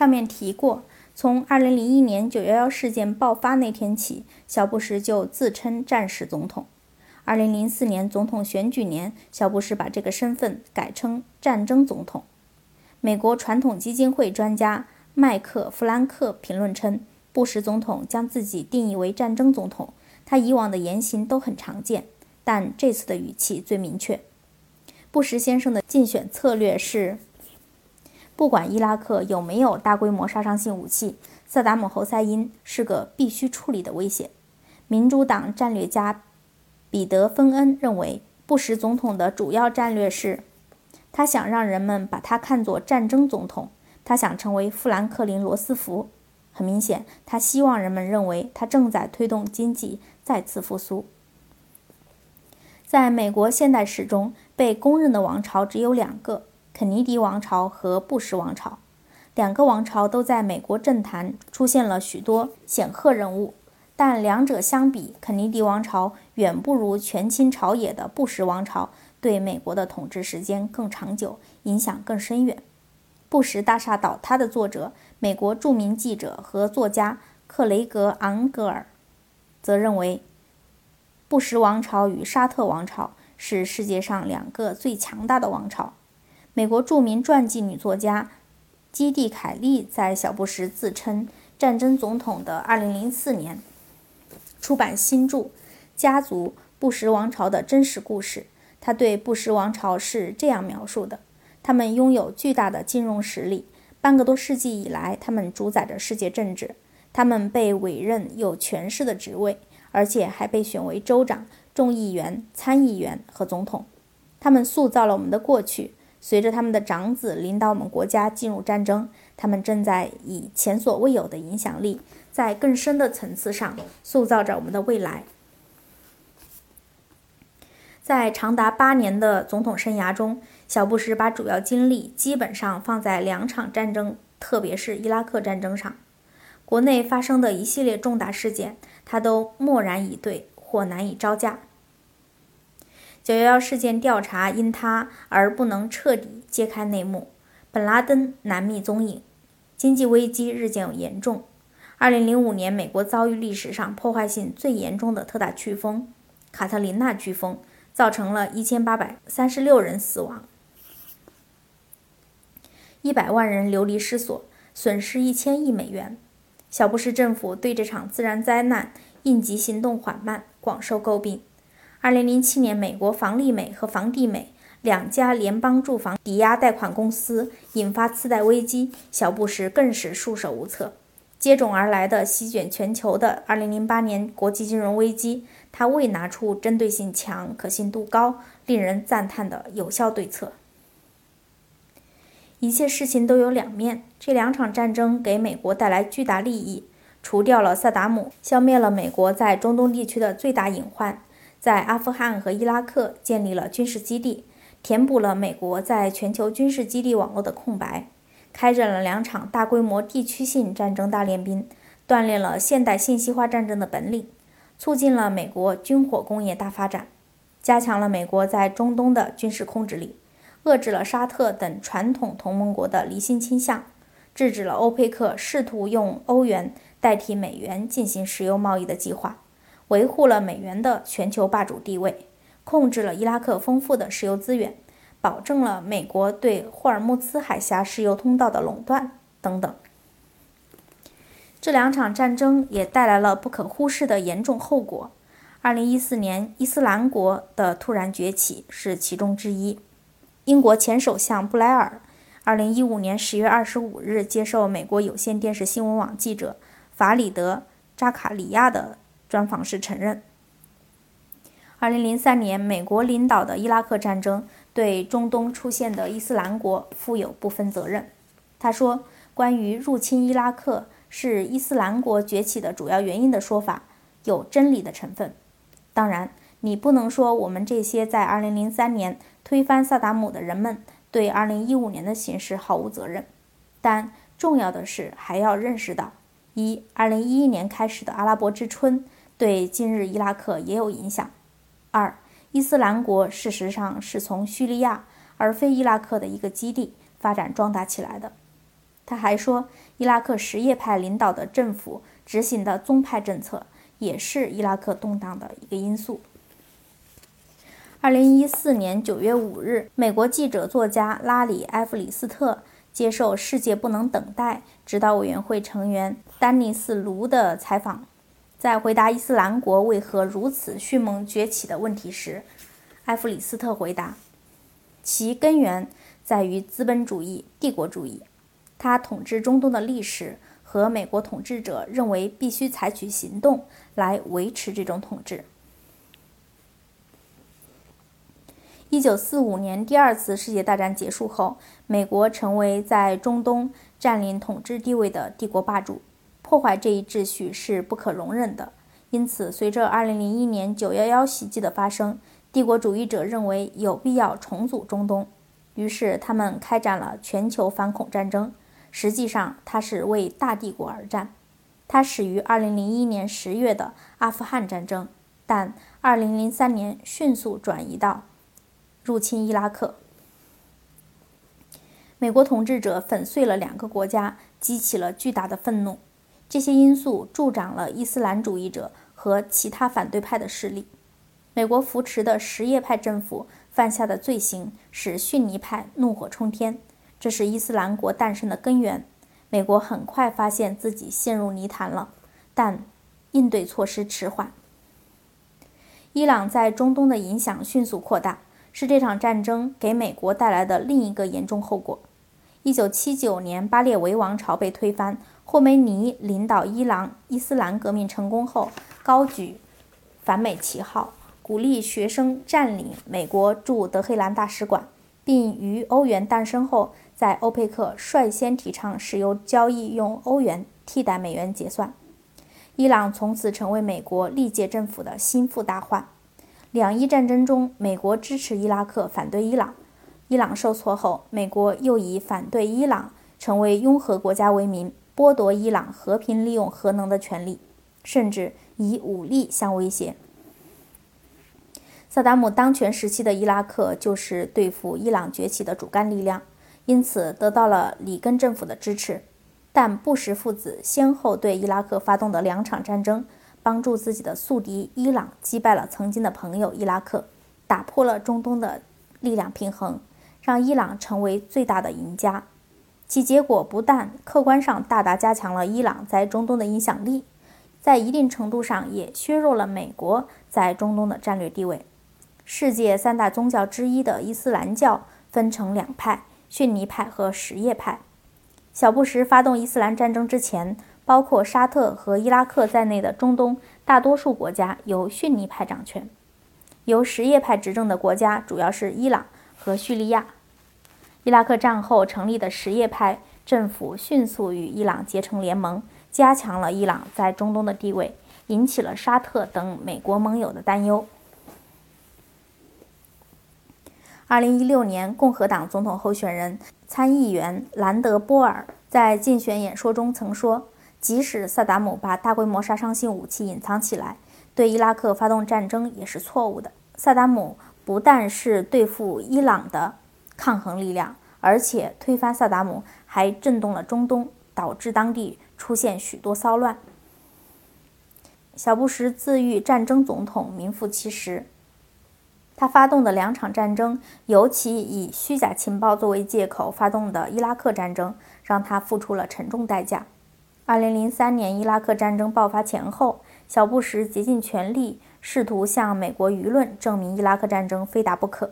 上面提过，从2001年911事件爆发那天起，小布什就自称战时总统。2004年总统选举年，小布什把这个身份改称战争总统。美国传统基金会专家麦克弗兰克评论称，布什总统将自己定义为战争总统。他以往的言行都很常见，但这次的语气最明确。布什先生的竞选策略是：不管伊拉克有没有大规模杀伤性武器，萨达姆·侯赛因是个必须处理的威胁。民主党战略家彼得·芬恩认为，布什总统的主要战略是，他想让人们把他看作战争总统，他想成为富兰克林·罗斯福。很明显，他希望人们认为他正在推动经济再次复苏。在美国现代史中，被公认的王朝只有两个：肯尼迪王朝和布什王朝。两个王朝都在美国政坛出现了许多显赫人物，但两者相比，肯尼迪王朝远不如权倾朝野的布什王朝对美国的统治时间更长久，影响更深远。布什大厦倒塌的作者。美国著名记者和作家克雷格·昂格尔则认为，布什王朝与沙特王朝是世界上两个最强大的王朝。美国著名传记女作家基蒂·凯利在小布什自称“战争总统”的2004年出版新著《家族布什王朝的真实故事》。他对布什王朝是这样描述的：“他们拥有巨大的金融实力。”半个多世纪以来，他们主宰着世界政治。他们被委任有权势的职位，而且还被选为州长、众议员、参议员和总统。他们塑造了我们的过去。随着他们的长子领导我们国家进入战争，他们正在以前所未有的影响力，在更深的层次上塑造着我们的未来。在长达八年的总统生涯中，小布什把主要精力基本上放在两场战争，特别是伊拉克战争上。国内发生的一系列重大事件，他都漠然以对或难以招架。九幺幺事件调查因他而不能彻底揭开内幕，本拉登难觅踪影，经济危机日渐严重。二零零五年，美国遭遇历史上破坏性最严重的特大飓风——卡特琳娜飓风，造成了一千八百三十六人死亡。一百万人流离失所，损失一千亿美元。小布什政府对这场自然灾难应急行动缓慢，广受诟病。二零零七年，美国房利美和房地美两家联邦住房抵押贷款公司引发次贷危机，小布什更是束手无策。接踵而来的席卷全球的二零零八年国际金融危机，他未拿出针对性强、可信度高、令人赞叹的有效对策。一切事情都有两面。这两场战争给美国带来巨大利益，除掉了萨达姆，消灭了美国在中东地区的最大隐患，在阿富汗和伊拉克建立了军事基地，填补了美国在全球军事基地网络的空白，开展了两场大规模地区性战争大练兵，锻炼了现代信息化战争的本领，促进了美国军火工业大发展，加强了美国在中东的军事控制力。遏制了沙特等传统同盟国的离心倾向，制止了欧佩克试图用欧元代替美元进行石油贸易的计划，维护了美元的全球霸主地位，控制了伊拉克丰富的石油资源，保证了美国对霍尔木兹海峡石油通道的垄断等等。这两场战争也带来了不可忽视的严重后果。二零一四年伊斯兰国的突然崛起是其中之一。英国前首相布莱尔，二零一五年十月二十五日接受美国有线电视新闻网记者法里德·扎卡里亚的专访时承认，二零零三年美国领导的伊拉克战争对中东出现的伊斯兰国负有部分责任。他说：“关于入侵伊拉克是伊斯兰国崛起的主要原因的说法，有真理的成分。当然，你不能说我们这些在二零零三年。”推翻萨达姆的人们对2015年的形势毫无责任，但重要的是还要认识到：一，2011年开始的阿拉伯之春对今日伊拉克也有影响；二，伊斯兰国事实上是从叙利亚而非伊拉克的一个基地发展壮大起来的。他还说，伊拉克什叶派领导的政府执行的宗派政策也是伊拉克动荡的一个因素。二零一四年九月五日，美国记者作家拉里·埃弗里斯特接受《世界不能等待》指导委员会成员丹尼斯·卢的采访，在回答伊斯兰国为何如此迅猛崛起的问题时，埃弗里斯特回答：“其根源在于资本主义帝国主义，它统治中东的历史和美国统治者认为必须采取行动来维持这种统治。”一九四五年，第二次世界大战结束后，美国成为在中东占领统治地位的帝国霸主，破坏这一秩序是不可容忍的。因此，随着二零零一年九幺幺袭击的发生，帝国主义者认为有必要重组中东，于是他们开展了全球反恐战争。实际上，它是为大帝国而战。它始于二零零一年十月的阿富汗战争，但二零零三年迅速转移到。入侵伊拉克，美国统治者粉碎了两个国家，激起了巨大的愤怒。这些因素助长了伊斯兰主义者和其他反对派的势力。美国扶持的什叶派政府犯下的罪行使逊尼派怒火冲天，这是伊斯兰国诞生的根源。美国很快发现自己陷入泥潭了，但应对措施迟缓。伊朗在中东的影响迅速扩大。是这场战争给美国带来的另一个严重后果。一九七九年，巴列维王朝被推翻，霍梅尼领导伊朗伊斯兰革命成功后，高举反美旗号，鼓励学生占领美国驻德黑兰大使馆，并于欧元诞生后，在欧佩克率先提倡石油交易用欧元替代美元结算。伊朗从此成为美国历届政府的心腹大患。两伊战争中，美国支持伊拉克，反对伊朗。伊朗受挫后，美国又以反对伊朗成为拥核国家为名，剥夺伊朗和平利用核能的权利，甚至以武力相威胁。萨达姆当权时期的伊拉克就是对付伊朗崛起的主干力量，因此得到了里根政府的支持。但布什父子先后对伊拉克发动的两场战争。帮助自己的宿敌伊朗击败了曾经的朋友伊拉克，打破了中东的力量平衡，让伊朗成为最大的赢家。其结果不但客观上大大加强了伊朗在中东的影响力，在一定程度上也削弱了美国在中东的战略地位。世界三大宗教之一的伊斯兰教分成两派：逊尼派和什叶派。小布什发动伊斯兰战争之前。包括沙特和伊拉克在内的中东大多数国家由逊尼派掌权，由什叶派执政的国家主要是伊朗和叙利亚。伊拉克战后成立的什叶派政府迅速与伊朗结成联盟，加强了伊朗在中东的地位，引起了沙特等美国盟友的担忧。二零一六年，共和党总统候选人参议员兰德波尔在竞选演说中曾说。即使萨达姆把大规模杀伤性武器隐藏起来，对伊拉克发动战争也是错误的。萨达姆不但是对付伊朗的抗衡力量，而且推翻萨达姆还震动了中东，导致当地出现许多骚乱。小布什自诩战争总统，名副其实。他发动的两场战争，尤其以虚假情报作为借口发动的伊拉克战争，让他付出了沉重代价。二零零三年伊拉克战争爆发前后，小布什竭尽全力试图向美国舆论证明伊拉克战争非打不可，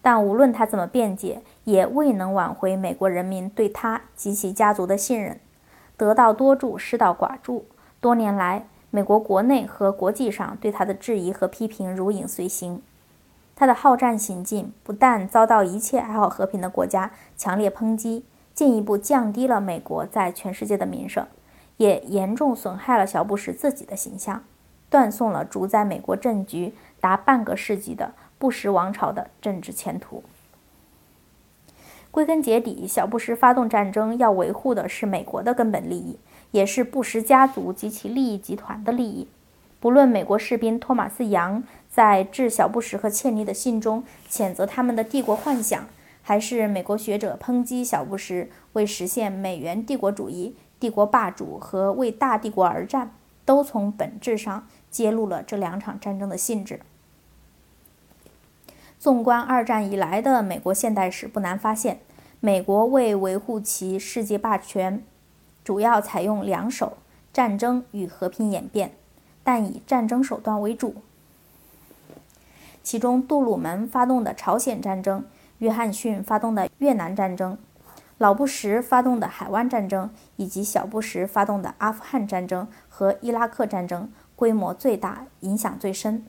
但无论他怎么辩解，也未能挽回美国人民对他及其家族的信任。得道多助，失道寡助。多年来，美国国内和国际上对他的质疑和批评如影随形。他的好战行径不但遭到一切爱好和平的国家强烈抨击。进一步降低了美国在全世界的名声，也严重损害了小布什自己的形象，断送了主宰美国政局达半个世纪的布什王朝的政治前途。归根结底，小布什发动战争要维护的是美国的根本利益，也是布什家族及其利益集团的利益。不论美国士兵托马斯·杨在致小布什和切尼的信中谴责他们的帝国幻想。还是美国学者抨击小布什为实现美元帝国主义、帝国霸主和为大帝国而战，都从本质上揭露了这两场战争的性质。纵观二战以来的美国现代史，不难发现，美国为维护其世界霸权，主要采用两手：战争与和平演变，但以战争手段为主。其中，杜鲁门发动的朝鲜战争，约翰逊发动的越南战争，老布什发动的海湾战争，以及小布什发动的阿富汗战争和伊拉克战争，规模最大，影响最深。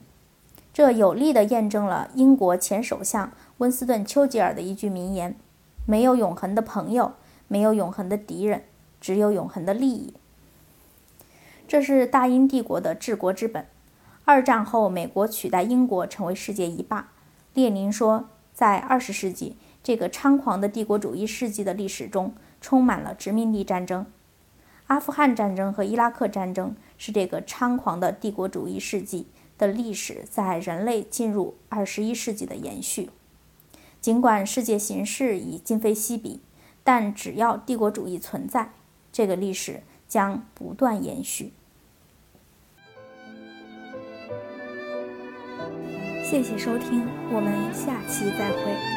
这有力地验证了英国前首相温斯顿·丘吉尔的一句名言：“没有永恒的朋友，没有永恒的敌人，只有永恒的利益。”这是大英帝国的治国之本。二战后，美国取代英国成为世界一霸。列宁说，在二十世纪这个猖狂的帝国主义世纪的历史中，充满了殖民地战争。阿富汗战争和伊拉克战争是这个猖狂的帝国主义世纪。的历史在人类进入二十一世纪的延续。尽管世界形势已今非昔比，但只要帝国主义存在，这个历史将不断延续。谢谢收听，我们下期再会。